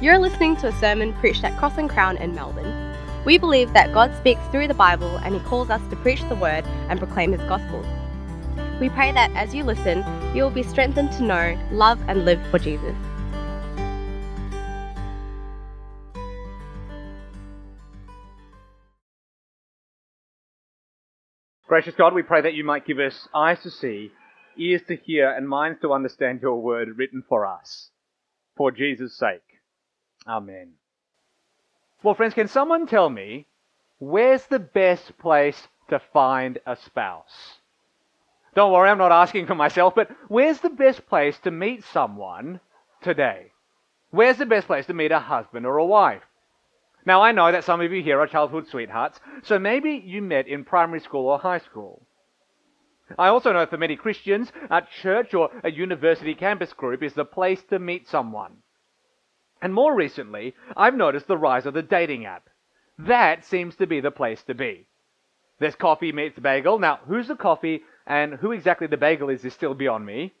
You're listening to a sermon preached at Cross and Crown in Melbourne. We believe that God speaks through the Bible and He calls us to preach the Word and proclaim His gospel. We pray that as you listen, you will be strengthened to know, love, and live for Jesus. Gracious God, we pray that you might give us eyes to see, ears to hear, and minds to understand your word written for us. For Jesus' sake. Amen. Well, friends, can someone tell me where's the best place to find a spouse? Don't worry, I'm not asking for myself, but where's the best place to meet someone today? Where's the best place to meet a husband or a wife? Now, I know that some of you here are childhood sweethearts, so maybe you met in primary school or high school. I also know for many Christians, a church or a university campus group is the place to meet someone. And more recently, I've noticed the rise of the dating app. That seems to be the place to be. There's coffee meets bagel. Now, who's the coffee and who exactly the bagel is is still beyond me.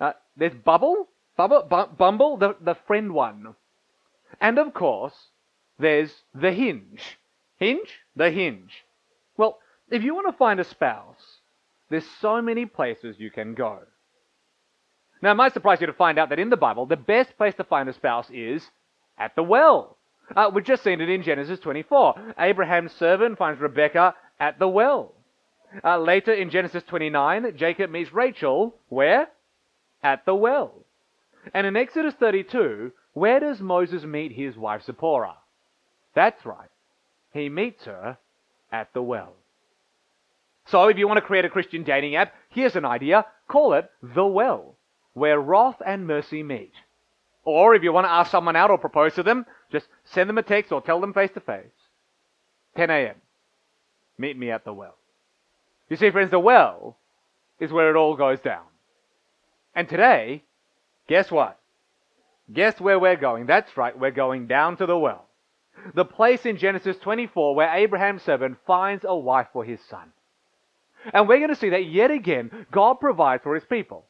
Uh, there's Bubble, Bubble, B- Bumble, the, the friend one. And of course, there's the Hinge. Hinge? The Hinge. Well, if you want to find a spouse, there's so many places you can go. Now, it might surprise you to find out that in the Bible, the best place to find a spouse is at the well. Uh, we've just seen it in Genesis 24. Abraham's servant finds Rebekah at the well. Uh, later in Genesis 29, Jacob meets Rachel, where? At the well. And in Exodus 32, where does Moses meet his wife Zipporah? That's right. He meets her at the well. So if you want to create a Christian dating app, here's an idea. Call it The Well where wrath and mercy meet. Or if you want to ask someone out or propose to them, just send them a text or tell them face to face. 10 a.m. Meet me at the well. You see, friends, the well is where it all goes down. And today, guess what? Guess where we're going? That's right, we're going down to the well. The place in Genesis 24 where Abraham's servant finds a wife for his son. And we're going to see that yet again, God provides for his people.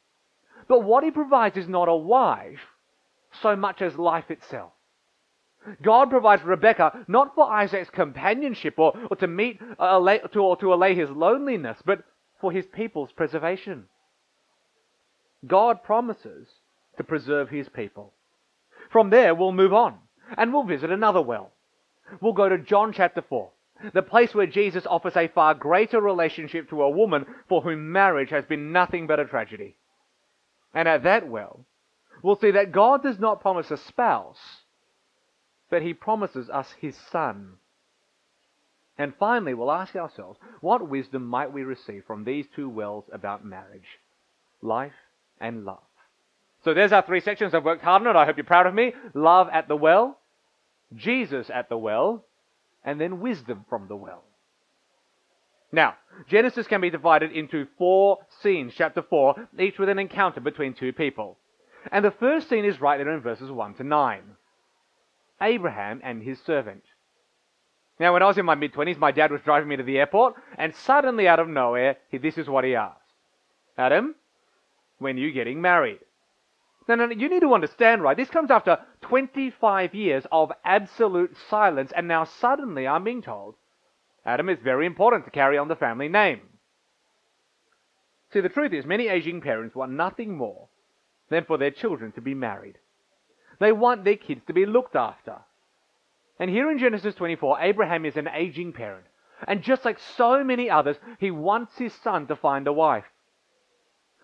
But what he provides is not a wife so much as life itself. God provides Rebekah not for Isaac's companionship or, or to meet uh, allay, to, or to allay his loneliness, but for his people's preservation. God promises to preserve his people. From there, we'll move on and we'll visit another well. We'll go to John chapter 4, the place where Jesus offers a far greater relationship to a woman for whom marriage has been nothing but a tragedy. And at that well, we'll see that God does not promise a spouse, but He promises us His Son. And finally, we'll ask ourselves, what wisdom might we receive from these two wells about marriage? Life and love. So there's our three sections. I've worked hard on it. I hope you're proud of me. Love at the well, Jesus at the well, and then wisdom from the well. Now, Genesis can be divided into four scenes, chapter 4, each with an encounter between two people. And the first scene is right there in verses 1 to 9. Abraham and his servant. Now, when I was in my mid 20s, my dad was driving me to the airport, and suddenly out of nowhere, this is what he asked Adam, when are you getting married? Now, now, you need to understand, right? This comes after 25 years of absolute silence, and now suddenly I'm being told Adam, is very important to carry on the family name. See, the truth is, many aging parents want nothing more than for their children to be married. They want their kids to be looked after. And here in Genesis 24, Abraham is an aging parent. And just like so many others, he wants his son to find a wife.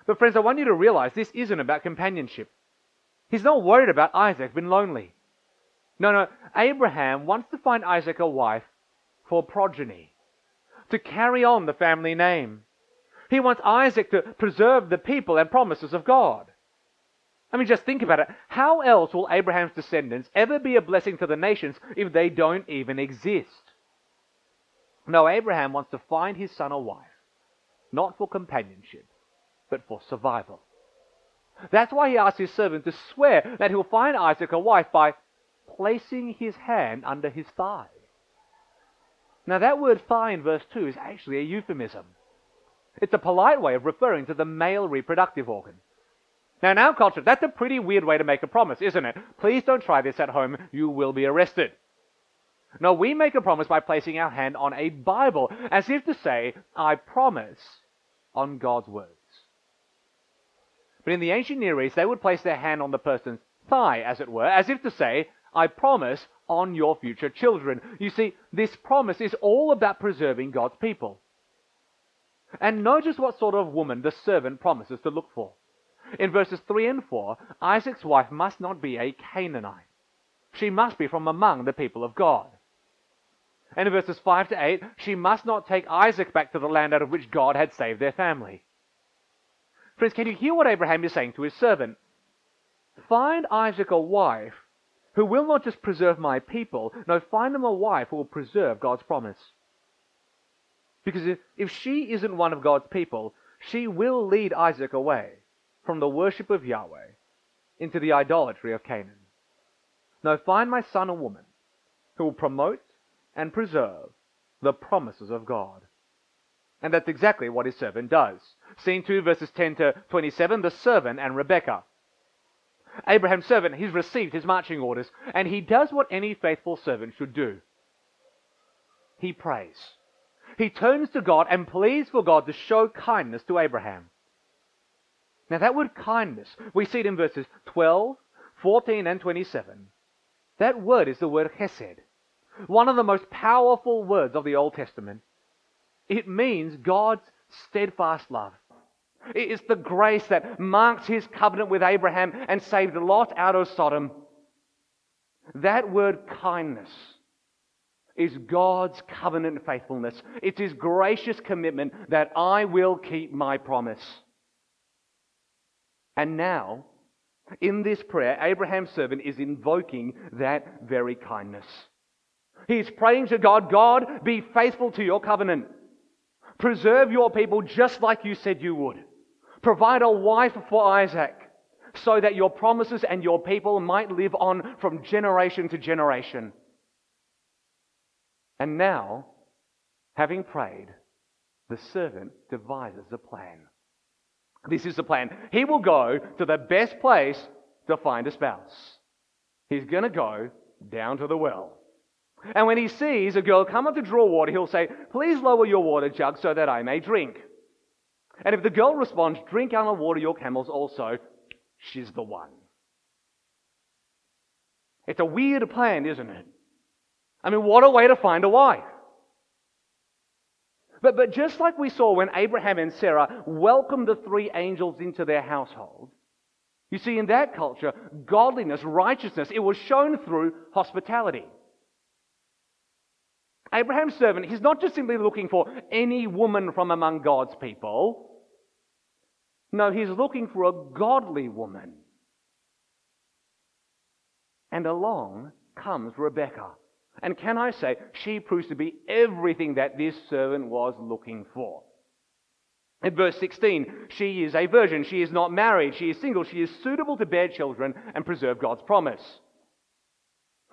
But friends, I want you to realize this isn't about companionship. He's not worried about Isaac being lonely. No, no, Abraham wants to find Isaac a wife for progeny, to carry on the family name. He wants Isaac to preserve the people and promises of God. I mean, just think about it. How else will Abraham's descendants ever be a blessing to the nations if they don't even exist? No, Abraham wants to find his son a wife, not for companionship, but for survival. That's why he asks his servant to swear that he'll find Isaac a wife by placing his hand under his thigh. Now, that word thigh in verse 2 is actually a euphemism. It's a polite way of referring to the male reproductive organ. Now, in our culture, that's a pretty weird way to make a promise, isn't it? Please don't try this at home, you will be arrested. No, we make a promise by placing our hand on a Bible, as if to say, I promise on God's words. But in the ancient Near East, they would place their hand on the person's thigh, as it were, as if to say, I promise on your future children. You see, this promise is all about preserving God's people. And notice what sort of woman the servant promises to look for. In verses 3 and 4, Isaac's wife must not be a Canaanite. She must be from among the people of God. And in verses 5 to 8, she must not take Isaac back to the land out of which God had saved their family. Friends, can you hear what Abraham is saying to his servant? Find Isaac a wife who will not just preserve my people, no, find him a wife who will preserve God's promise. Because if, she isn't one of God's people, she will lead Isaac away from the worship of Yahweh into the idolatry of Canaan. No, find my son a woman who will promote and preserve the promises of God. And that's exactly what his servant does. Scene 2, verses 10 to 27, the servant and Rebekah. Abraham's servant, he's received his marching orders, and he does what any faithful servant should do. He prays. He turns to God and pleads for God to show kindness to Abraham. Now, that word kindness, we see it in verses 12, 14, and 27. That word is the word chesed, one of the most powerful words of the Old Testament. It means God's steadfast love. It's the grace that marked his covenant with Abraham and saved Lot out of Sodom. That word kindness is God's covenant faithfulness. It's his gracious commitment that I will keep my promise. And now, in this prayer, Abraham's servant is invoking that very kindness. He's praying to God, God, be faithful to your covenant. Preserve your people just like you said you would. Provide a wife for Isaac so that your promises and your people might live on from generation to generation. And now, having prayed, the servant devises a plan. This is the plan. He will go to the best place to find a spouse. He's going to go down to the well. And when he sees a girl come up to draw water, he'll say, Please lower your water jug so that I may drink. And if the girl responds, Drink and I'll water your camels also, she's the one. It's a weird plan, isn't it? I mean, what a way to find a wife. But, but just like we saw when Abraham and Sarah welcomed the three angels into their household, you see, in that culture, godliness, righteousness, it was shown through hospitality. Abraham's servant, he's not just simply looking for any woman from among God's people. No, he's looking for a godly woman. And along comes Rebecca. And can I say, she proves to be everything that this servant was looking for. In verse 16, she is a virgin. She is not married. She is single. She is suitable to bear children and preserve God's promise.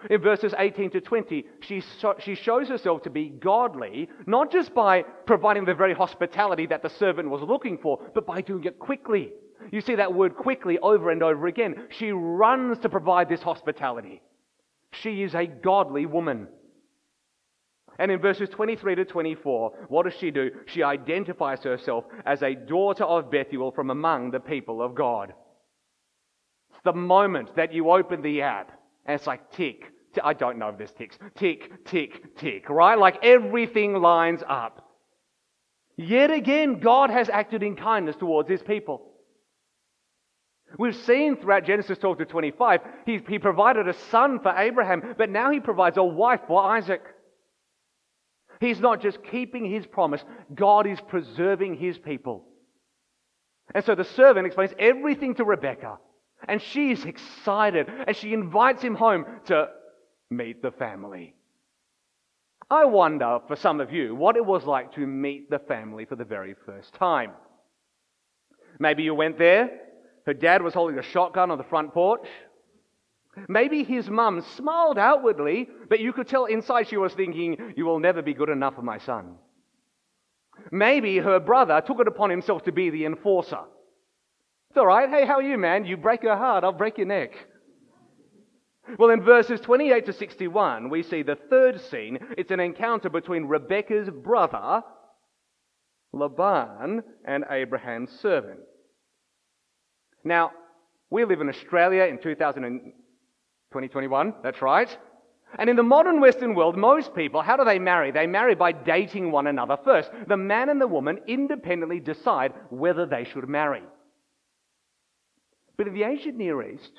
In verses 18 to 20, she, so, she shows herself to be godly, not just by providing the very hospitality that the servant was looking for, but by doing it quickly. You see that word quickly over and over again. She runs to provide this hospitality. She is a godly woman. And in verses 23 to 24, what does she do? She identifies herself as a daughter of Bethuel from among the people of God. It's the moment that you open the app and it's like tick, tick. I don't know if this ticks. Tick, tick, tick, right? Like everything lines up. Yet again, God has acted in kindness towards his people. We've seen throughout Genesis 12 to 25, he, he provided a son for Abraham, but now he provides a wife for Isaac. He's not just keeping his promise, God is preserving his people. And so the servant explains everything to Rebekah. And she's excited and she invites him home to meet the family. I wonder, for some of you, what it was like to meet the family for the very first time. Maybe you went there, her dad was holding a shotgun on the front porch. Maybe his mum smiled outwardly, but you could tell inside she was thinking, You will never be good enough for my son. Maybe her brother took it upon himself to be the enforcer It's all right. Hey, how are you, man? You break her heart, I'll break your neck. Well, in verses 28 to 61, we see the third scene. It's an encounter between Rebekah's brother, Laban, and Abraham's servant. Now, we live in Australia in 2021, that's right. And in the modern Western world, most people, how do they marry? They marry by dating one another first. The man and the woman independently decide whether they should marry. But in the ancient Near East,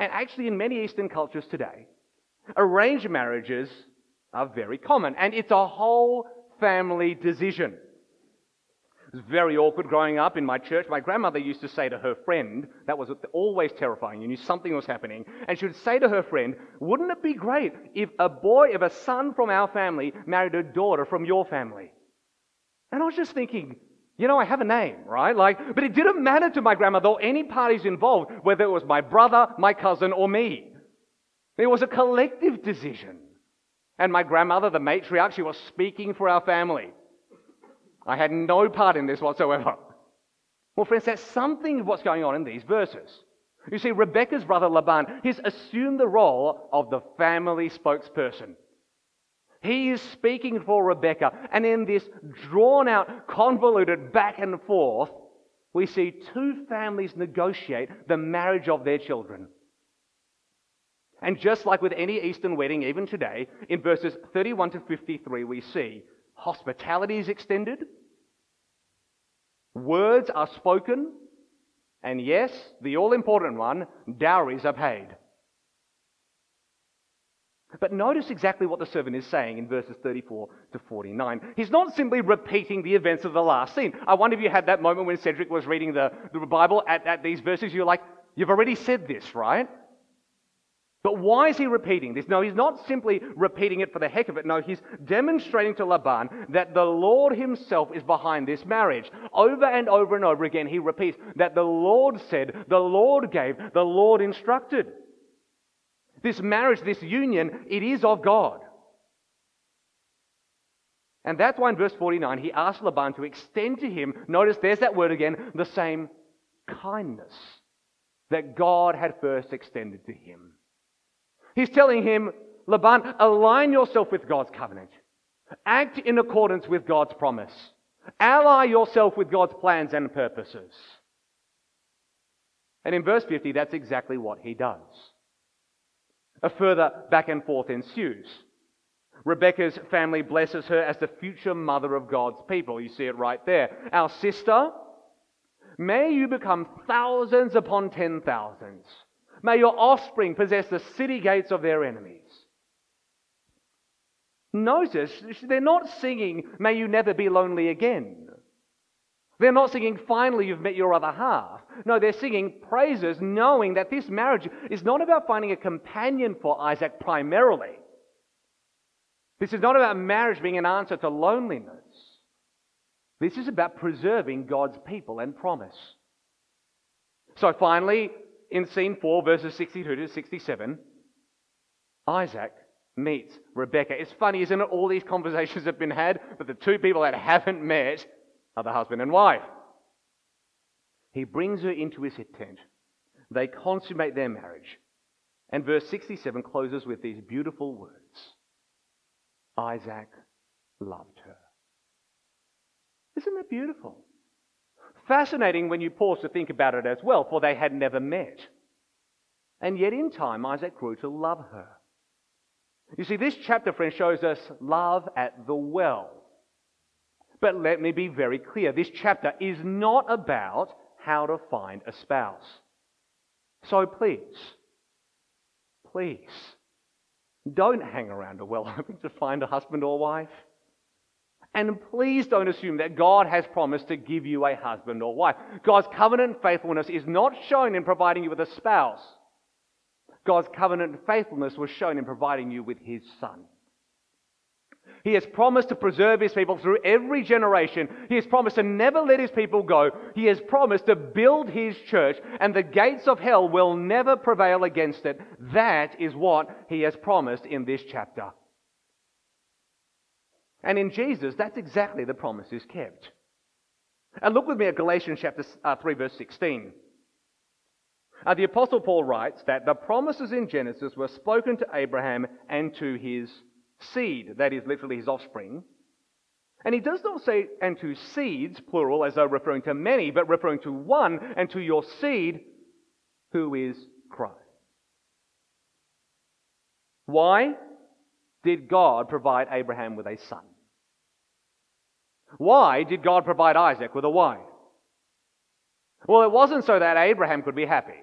and actually in many Eastern cultures today, arranged marriages are very common, and it's a whole family decision. It was very awkward growing up in my church. My grandmother used to say to her friend, that was always terrifying. You knew something was happening. And she would say to her friend, Wouldn't it be great if a boy, if a son from our family married a daughter from your family? And I was just thinking, you know, I have a name, right? Like, but it didn't matter to my grandmother or any parties involved, whether it was my brother, my cousin, or me. It was a collective decision. And my grandmother, the matriarch, she was speaking for our family. I had no part in this whatsoever. Well, friends, that's something of what's going on in these verses. You see, Rebecca's brother Laban, he's assumed the role of the family spokesperson. He is speaking for Rebecca, and in this drawn out, convoluted back and forth, we see two families negotiate the marriage of their children. And just like with any Eastern wedding, even today, in verses 31 to 53, we see hospitality is extended, words are spoken, and yes, the all important one, dowries are paid. But notice exactly what the servant is saying in verses 34 to 49. He's not simply repeating the events of the last scene. I wonder if you had that moment when Cedric was reading the, the Bible at, at these verses. You're like, you've already said this, right? But why is he repeating this? No, he's not simply repeating it for the heck of it. No, he's demonstrating to Laban that the Lord himself is behind this marriage. Over and over and over again, he repeats that the Lord said, the Lord gave, the Lord instructed. This marriage, this union, it is of God. And that's why in verse 49, he asks Laban to extend to him, notice there's that word again, the same kindness that God had first extended to him. He's telling him, Laban, align yourself with God's covenant. Act in accordance with God's promise. Ally yourself with God's plans and purposes. And in verse 50, that's exactly what he does. A further back and forth ensues. Rebecca's family blesses her as the future mother of God's people. You see it right there. Our sister, may you become thousands upon ten thousands. May your offspring possess the city gates of their enemies. Notice, they're not singing, May you never be lonely again. They're not singing, Finally you've met your other half. No, they're singing praises, knowing that this marriage is not about finding a companion for Isaac primarily. This is not about marriage being an answer to loneliness. This is about preserving God's people and promise. So finally, in scene 4, verses 62 to 67, Isaac meets Rebecca. It's funny, isn't it? All these conversations have been had, but the two people that haven't met are the husband and wife. He brings her into his tent. They consummate their marriage. And verse 67 closes with these beautiful words Isaac loved her. Isn't that beautiful? Fascinating when you pause to think about it as well, for they had never met. And yet, in time, Isaac grew to love her. You see, this chapter, friends, shows us love at the well. But let me be very clear this chapter is not about how to find a spouse. So please, please, don't hang around a well hoping to find a husband or wife. And please don't assume that God has promised to give you a husband or wife. God's covenant faithfulness is not shown in providing you with a spouse. God's covenant faithfulness was shown in providing you with his son. He has promised to preserve his people through every generation. He has promised to never let his people go. He has promised to build his church, and the gates of hell will never prevail against it. That is what he has promised in this chapter. And in Jesus, that's exactly the promise is kept. And look with me at Galatians chapter uh, 3, verse 16. Uh, the Apostle Paul writes that the promises in Genesis were spoken to Abraham and to his seed, that is literally his offspring. And he does not say, and to seeds, plural, as though referring to many, but referring to one, and to your seed, who is Christ. Why did God provide Abraham with a son? Why did God provide Isaac with a wife? Well, it wasn't so that Abraham could be happy.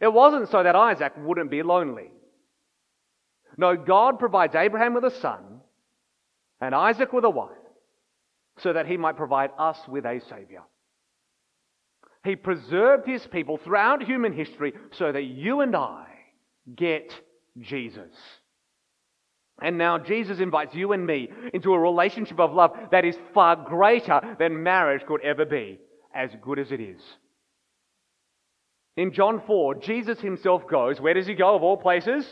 It wasn't so that Isaac wouldn't be lonely. No, God provides Abraham with a son and Isaac with a wife so that he might provide us with a Savior. He preserved his people throughout human history so that you and I get Jesus. And now Jesus invites you and me into a relationship of love that is far greater than marriage could ever be, as good as it is. In John 4, Jesus himself goes, where does he go of all places?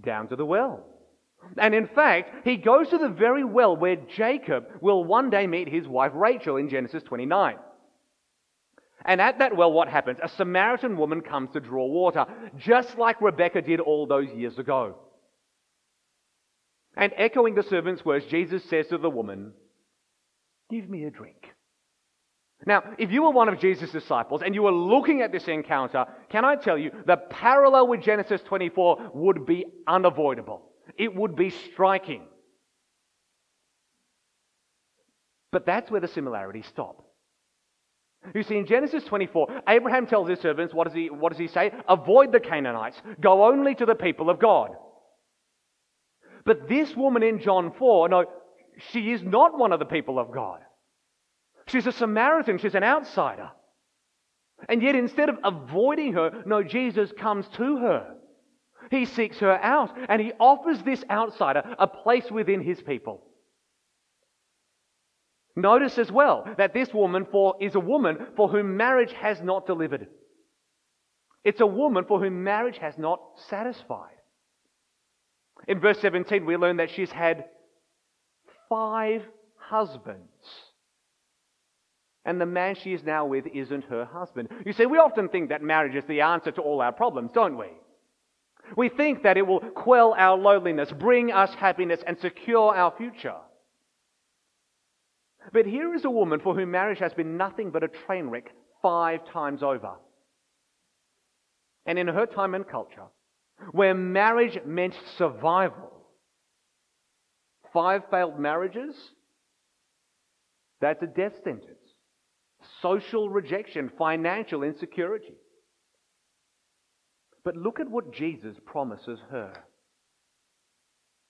Down to the well. And in fact, he goes to the very well where Jacob will one day meet his wife Rachel in Genesis 29. And at that well, what happens? A Samaritan woman comes to draw water, just like Rebecca did all those years ago. And echoing the servant's words, Jesus says to the woman, Give me a drink. Now, if you were one of Jesus' disciples and you were looking at this encounter, can I tell you, the parallel with Genesis 24 would be unavoidable. It would be striking. But that's where the similarities stop. You see, in Genesis 24, Abraham tells his servants, what does he, what does he say? Avoid the Canaanites. Go only to the people of God. But this woman in John 4, no, she is not one of the people of God. She's a Samaritan, she's an outsider. And yet, instead of avoiding her, no, Jesus comes to her. He seeks her out, and he offers this outsider a place within his people. Notice as well that this woman for, is a woman for whom marriage has not delivered. It's a woman for whom marriage has not satisfied. In verse 17, we learn that she's had five husbands. And the man she is now with isn't her husband. You see, we often think that marriage is the answer to all our problems, don't we? We think that it will quell our loneliness, bring us happiness, and secure our future. But here is a woman for whom marriage has been nothing but a train wreck five times over. And in her time and culture, where marriage meant survival. Five failed marriages, that's a death sentence. Social rejection, financial insecurity. But look at what Jesus promises her.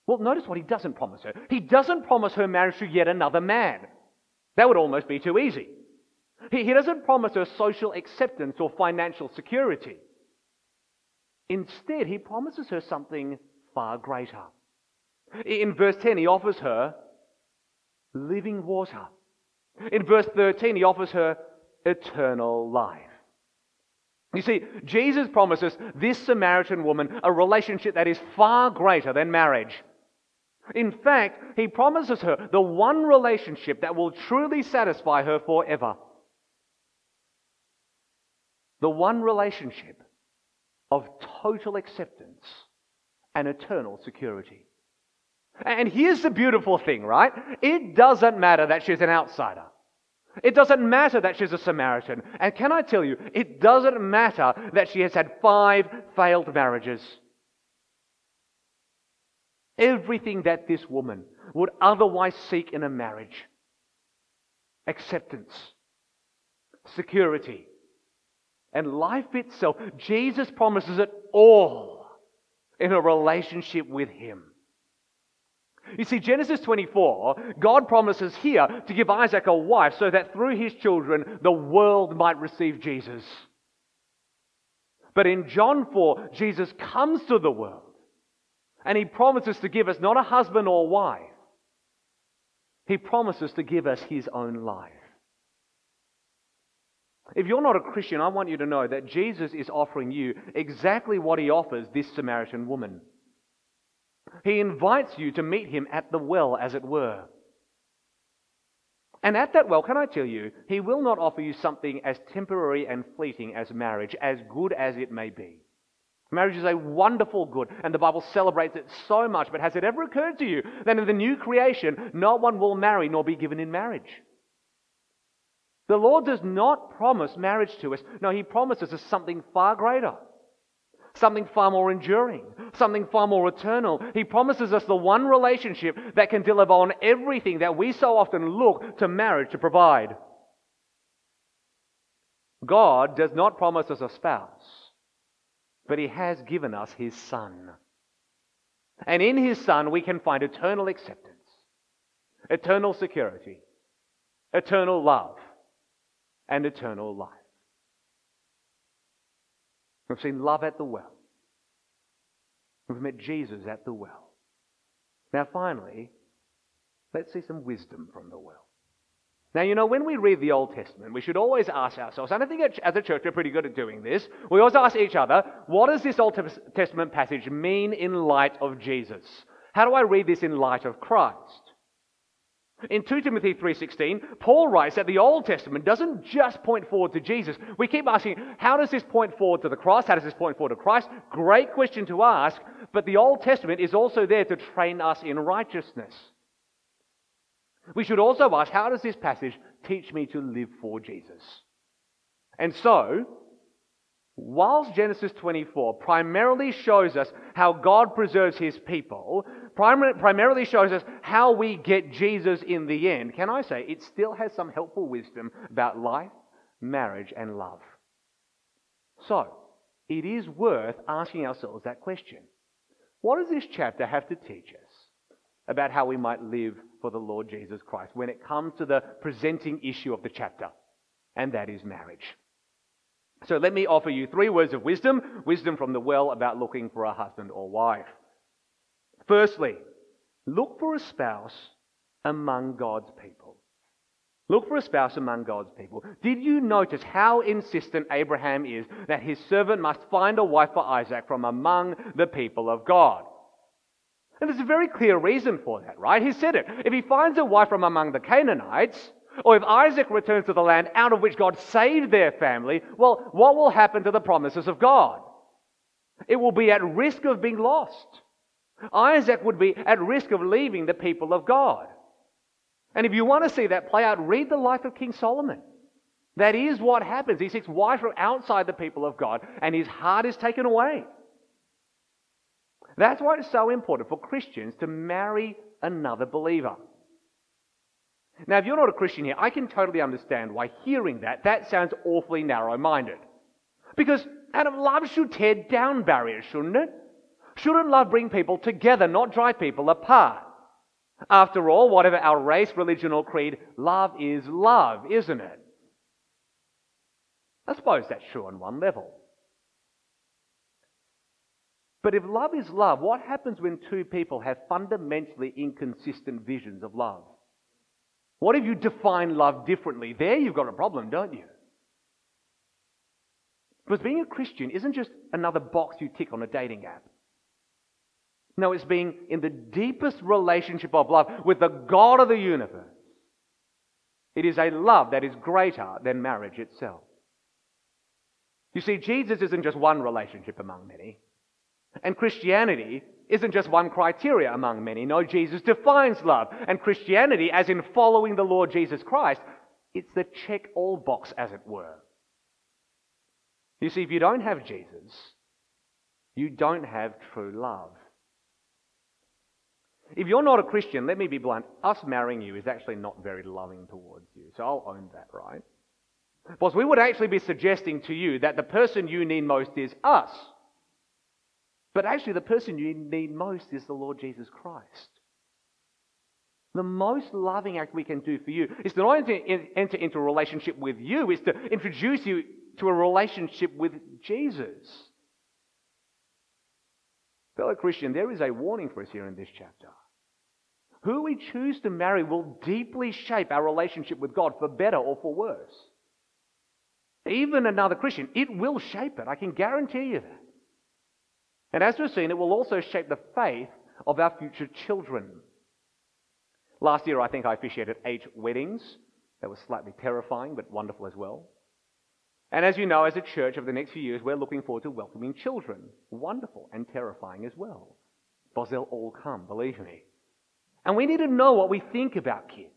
Well, notice what he doesn't promise her. He doesn't promise her marriage to yet another man. That would almost be too easy. He, he doesn't promise her social acceptance or financial security. Instead, he promises her something far greater. In verse 10, he offers her living water. In verse 13, he offers her eternal life. You see, Jesus promises this Samaritan woman a relationship that is far greater than marriage. In fact, he promises her the one relationship that will truly satisfy her forever. The one relationship of total acceptance and eternal security. And here's the beautiful thing, right? It doesn't matter that she's an outsider. It doesn't matter that she's a Samaritan. And can I tell you, it doesn't matter that she has had five failed marriages. Everything that this woman would otherwise seek in a marriage acceptance, security, and life itself. Jesus promises it all in a relationship with Him. You see, Genesis 24, God promises here to give Isaac a wife so that through his children the world might receive Jesus. But in John 4, Jesus comes to the world and he promises to give us not a husband or wife, he promises to give us his own life. If you're not a Christian, I want you to know that Jesus is offering you exactly what he offers this Samaritan woman. He invites you to meet him at the well, as it were. And at that well, can I tell you, he will not offer you something as temporary and fleeting as marriage, as good as it may be. Marriage is a wonderful good, and the Bible celebrates it so much. But has it ever occurred to you that in the new creation, no one will marry nor be given in marriage? The Lord does not promise marriage to us. No, He promises us something far greater, something far more enduring, something far more eternal. He promises us the one relationship that can deliver on everything that we so often look to marriage to provide. God does not promise us a spouse but He has given us His Son. And in His Son, we can find eternal acceptance, eternal security, eternal love, and eternal life. We've seen love at the well. We've met Jesus at the well. Now, finally, let's see some wisdom from the well. Now, you know, when we read the Old Testament, we should always ask ourselves, and I think as a church we're pretty good at doing this, we always ask each other, what does this Old Testament passage mean in light of Jesus? How do I read this in light of Christ? In 2 Timothy 3:16, Paul writes that the Old Testament doesn't just point forward to Jesus. We keep asking, how does this point forward to the cross? How does this point forward to Christ? Great question to ask, but the Old Testament is also there to train us in righteousness. We should also ask, how does this passage teach me to live for Jesus? And so, whilst Genesis 24 primarily shows us how God preserves his people, primarily shows us how we get Jesus in the end, can I say it still has some helpful wisdom about life, marriage, and love. So, it is worth asking ourselves that question. What does this chapter have to teach us about how we might live for the Lord Jesus Christ when it comes to the presenting issue of the chapter, and that is marriage. So let me offer you three words of wisdom wisdom from the well about looking for a husband or wife. Firstly, look for a spouse among God's people. Look for a spouse among God's people. Did you notice how insistent Abraham is that his servant must find a wife for Isaac from among the people of God? And there's a very clear reason for that, right? He said it. If he finds a wife from among the Canaanites, or if Isaac returns to the land out of which God saved their family, well, what will happen to the promises of God? It will be at risk of being lost. Isaac would be at risk of leaving the people of God. And if you want to see that play out, read the life of King Solomon. That is what happens. He seeks wife from outside the people of God, and his heart is taken away. That's why it's so important for Christians to marry another believer. Now, if you're not a Christian here, I can totally understand why hearing that, that sounds awfully narrow minded. Because Adam, love should tear down barriers, shouldn't it? Shouldn't love bring people together, not drive people apart? After all, whatever our race, religion, or creed, love is love, isn't it? I suppose that's true on one level. But if love is love, what happens when two people have fundamentally inconsistent visions of love? What if you define love differently? There you've got a problem, don't you? Because being a Christian isn't just another box you tick on a dating app. No, it's being in the deepest relationship of love with the God of the universe. It is a love that is greater than marriage itself. You see, Jesus isn't just one relationship among many. And Christianity isn't just one criteria among many. No, Jesus defines love. And Christianity, as in following the Lord Jesus Christ, it's the check all box, as it were. You see, if you don't have Jesus, you don't have true love. If you're not a Christian, let me be blunt, us marrying you is actually not very loving towards you. So I'll own that, right? Because we would actually be suggesting to you that the person you need most is us. But actually, the person you need most is the Lord Jesus Christ. The most loving act we can do for you is to not enter into a relationship with you, is to introduce you to a relationship with Jesus. Fellow Christian, there is a warning for us here in this chapter. Who we choose to marry will deeply shape our relationship with God for better or for worse. Even another Christian, it will shape it. I can guarantee you that. And as we've seen, it will also shape the faith of our future children. Last year, I think I officiated eight weddings. That was slightly terrifying, but wonderful as well. And as you know, as a church, over the next few years, we're looking forward to welcoming children. Wonderful and terrifying as well. Because they'll all come, believe me. And we need to know what we think about kids.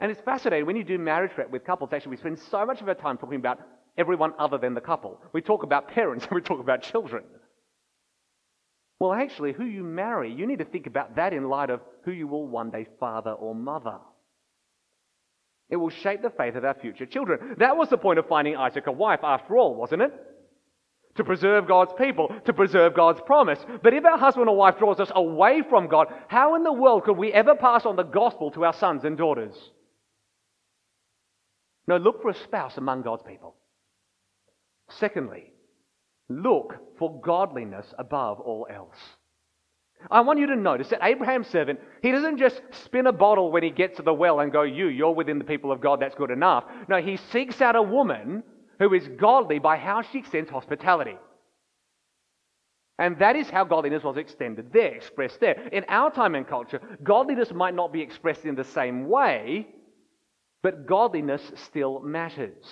And it's fascinating when you do marriage prep with couples, actually, we spend so much of our time talking about everyone other than the couple. We talk about parents and we talk about children. Well, actually, who you marry, you need to think about that in light of who you will one day father or mother. It will shape the faith of our future children. That was the point of finding Isaac a wife, after all, wasn't it? To preserve God's people, to preserve God's promise. But if our husband or wife draws us away from God, how in the world could we ever pass on the gospel to our sons and daughters? No, look for a spouse among God's people. Secondly, look for godliness above all else. I want you to notice that Abraham's servant, he doesn't just spin a bottle when he gets to the well and go, You, you're within the people of God, that's good enough. No, he seeks out a woman who is godly by how she extends hospitality. And that is how godliness was extended there, expressed there. In our time and culture, godliness might not be expressed in the same way, but godliness still matters.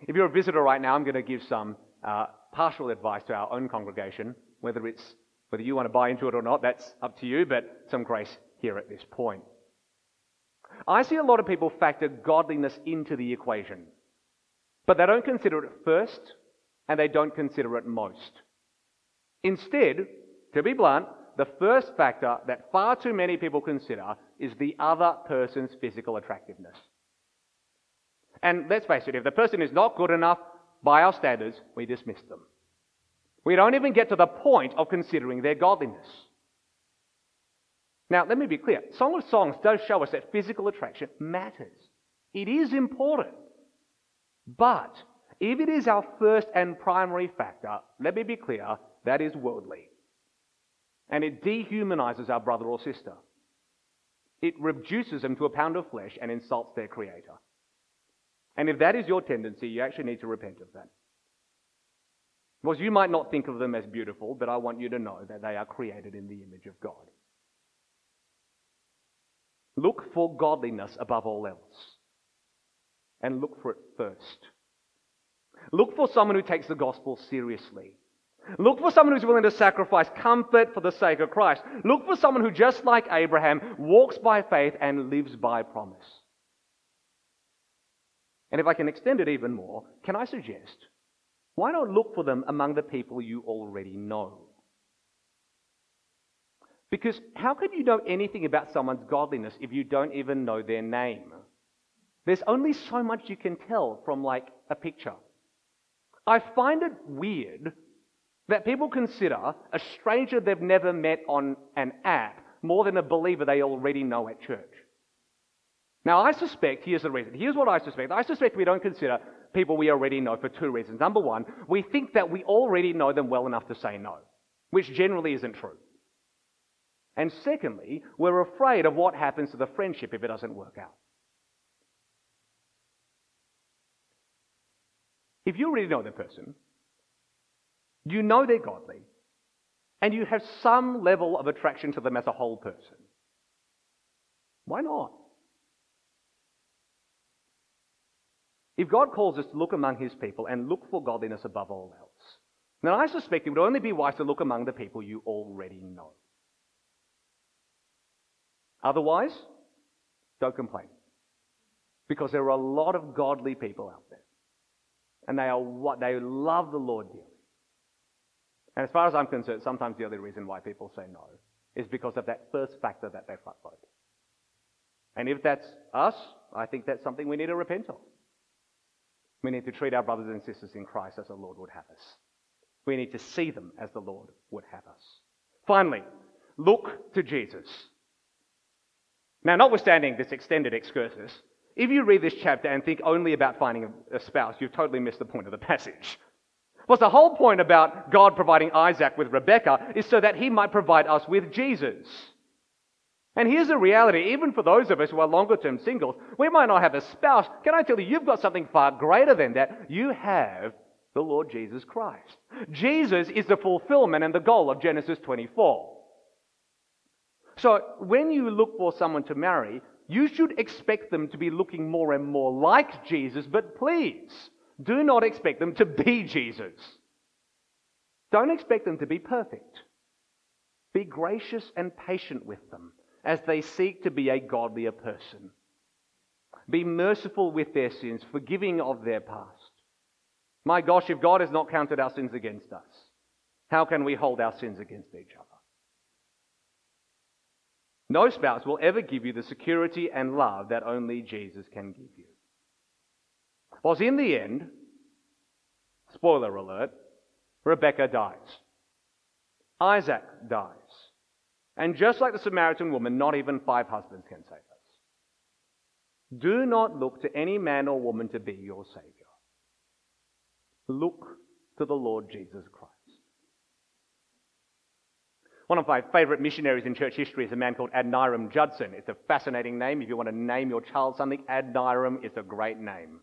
If you're a visitor right now, I'm going to give some uh, partial advice to our own congregation. Whether it's whether you want to buy into it or not, that's up to you, but some grace here at this point. I see a lot of people factor godliness into the equation, but they don't consider it first and they don't consider it most. Instead, to be blunt, the first factor that far too many people consider is the other person's physical attractiveness. And let's face it, if the person is not good enough by our standards, we dismiss them. We don't even get to the point of considering their godliness. Now, let me be clear. Song of Songs does show us that physical attraction matters. It is important. But if it is our first and primary factor, let me be clear, that is worldly. And it dehumanizes our brother or sister. It reduces them to a pound of flesh and insults their creator. And if that is your tendency, you actually need to repent of that. Because you might not think of them as beautiful, but I want you to know that they are created in the image of God. Look for godliness above all else. And look for it first. Look for someone who takes the gospel seriously. Look for someone who's willing to sacrifice comfort for the sake of Christ. Look for someone who, just like Abraham, walks by faith and lives by promise. And if I can extend it even more, can I suggest why not look for them among the people you already know? Because how can you know anything about someone's godliness if you don't even know their name? There's only so much you can tell from like a picture. I find it weird that people consider a stranger they've never met on an app more than a believer they already know at church. Now, I suspect, here's the reason. Here's what I suspect. I suspect we don't consider people we already know for two reasons. Number one, we think that we already know them well enough to say no, which generally isn't true. And secondly, we're afraid of what happens to the friendship if it doesn't work out. If you already know the person, you know they're godly, and you have some level of attraction to them as a whole person, why not? If God calls us to look among his people and look for godliness above all else, then I suspect it would only be wise to look among the people you already know. Otherwise, don't complain. Because there are a lot of godly people out there. And they are what they love the Lord dearly. And as far as I'm concerned, sometimes the only reason why people say no is because of that first factor that they front load. And if that's us, I think that's something we need to repent of. We need to treat our brothers and sisters in Christ as the Lord would have us. We need to see them as the Lord would have us. Finally, look to Jesus. Now, notwithstanding this extended excursus, if you read this chapter and think only about finding a spouse, you've totally missed the point of the passage. Well, the whole point about God providing Isaac with Rebekah is so that he might provide us with Jesus. And here's the reality, even for those of us who are longer term singles, we might not have a spouse. Can I tell you, you've got something far greater than that. You have the Lord Jesus Christ. Jesus is the fulfillment and the goal of Genesis 24. So when you look for someone to marry, you should expect them to be looking more and more like Jesus, but please do not expect them to be Jesus. Don't expect them to be perfect. Be gracious and patient with them as they seek to be a godlier person. Be merciful with their sins, forgiving of their past. My gosh, if God has not counted our sins against us, how can we hold our sins against each other? No spouse will ever give you the security and love that only Jesus can give you. Was in the end, spoiler alert, Rebecca dies. Isaac dies. And just like the Samaritan woman, not even five husbands can save us. Do not look to any man or woman to be your Savior. Look to the Lord Jesus Christ. One of my favourite missionaries in church history is a man called Adoniram Judson. It's a fascinating name. If you want to name your child something, Adoniram is a great name.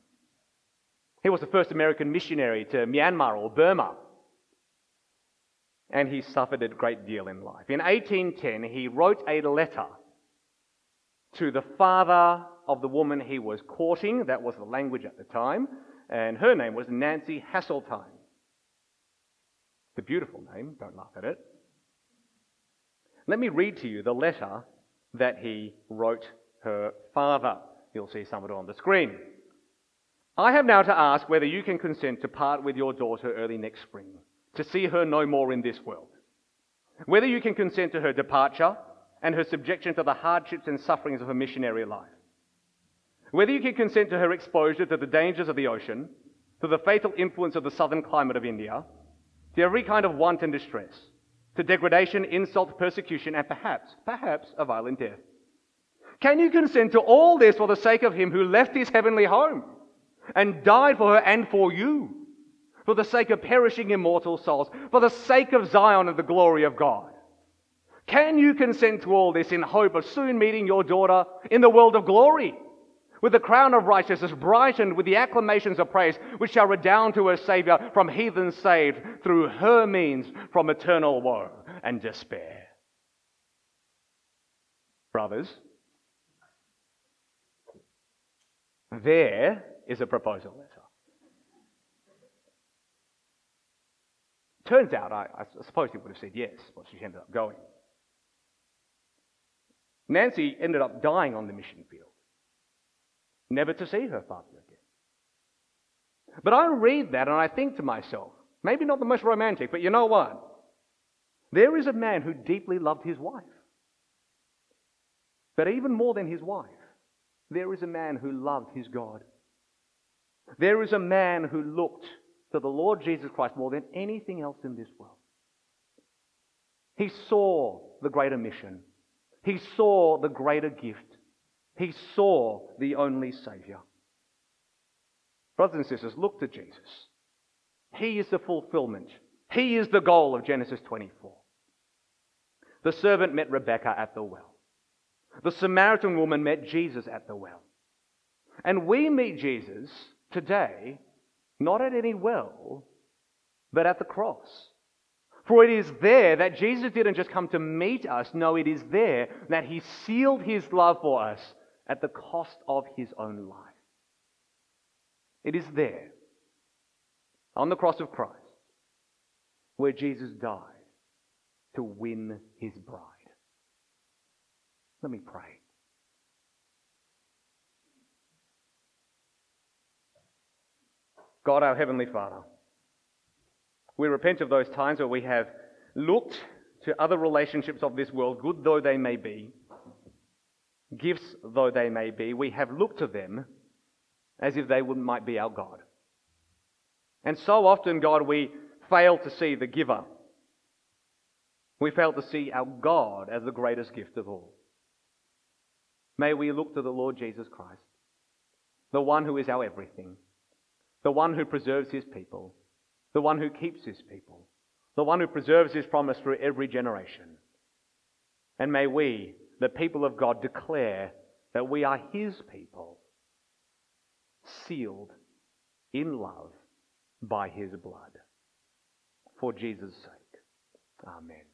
He was the first American missionary to Myanmar or Burma. And he suffered a great deal in life. In 1810, he wrote a letter to the father of the woman he was courting. That was the language at the time. And her name was Nancy Hasseltine. It's a beautiful name, don't laugh at it. Let me read to you the letter that he wrote her father. You'll see some of it on the screen. I have now to ask whether you can consent to part with your daughter early next spring, to see her no more in this world. Whether you can consent to her departure and her subjection to the hardships and sufferings of a missionary life. Whether you can consent to her exposure to the dangers of the ocean, to the fatal influence of the southern climate of India, to every kind of want and distress, to degradation, insult, persecution, and perhaps, perhaps a violent death. Can you consent to all this for the sake of him who left his heavenly home? and died for her and for you, for the sake of perishing immortal souls, for the sake of Zion and the glory of God. Can you consent to all this in hope of soon meeting your daughter in the world of glory? With the crown of righteousness brightened with the acclamations of praise, which shall redound to her Saviour from heathens saved through her means from eternal woe and despair. Brothers, there is a proposal letter. Turns out, I, I suppose he would have said yes, but she ended up going. Nancy ended up dying on the mission field, never to see her father again. But I read that and I think to myself, maybe not the most romantic, but you know what? There is a man who deeply loved his wife. But even more than his wife, there is a man who loved his God. There is a man who looked to the Lord Jesus Christ more than anything else in this world. He saw the greater mission. He saw the greater gift. He saw the only Savior. Brothers and sisters, look to Jesus. He is the fulfillment. He is the goal of Genesis 24. The servant met Rebekah at the well. The Samaritan woman met Jesus at the well. And we meet Jesus today, not at any well, but at the cross. For it is there that Jesus didn't just come to meet us, no, it is there that he sealed his love for us at the cost of his own life. It is there, on the cross of Christ, where Jesus died to win his bride. Let me pray. God, our Heavenly Father, we repent of those times where we have looked to other relationships of this world, good though they may be, gifts though they may be, we have looked to them as if they might be our God. And so often, God, we fail to see the giver. We fail to see our God as the greatest gift of all. May we look to the Lord Jesus Christ, the one who is our everything the one who preserves his people, the one who keeps his people, the one who preserves his promise through every generation. And may we, the people of God, declare that we are his people, sealed in love by his blood. For Jesus' sake. Amen.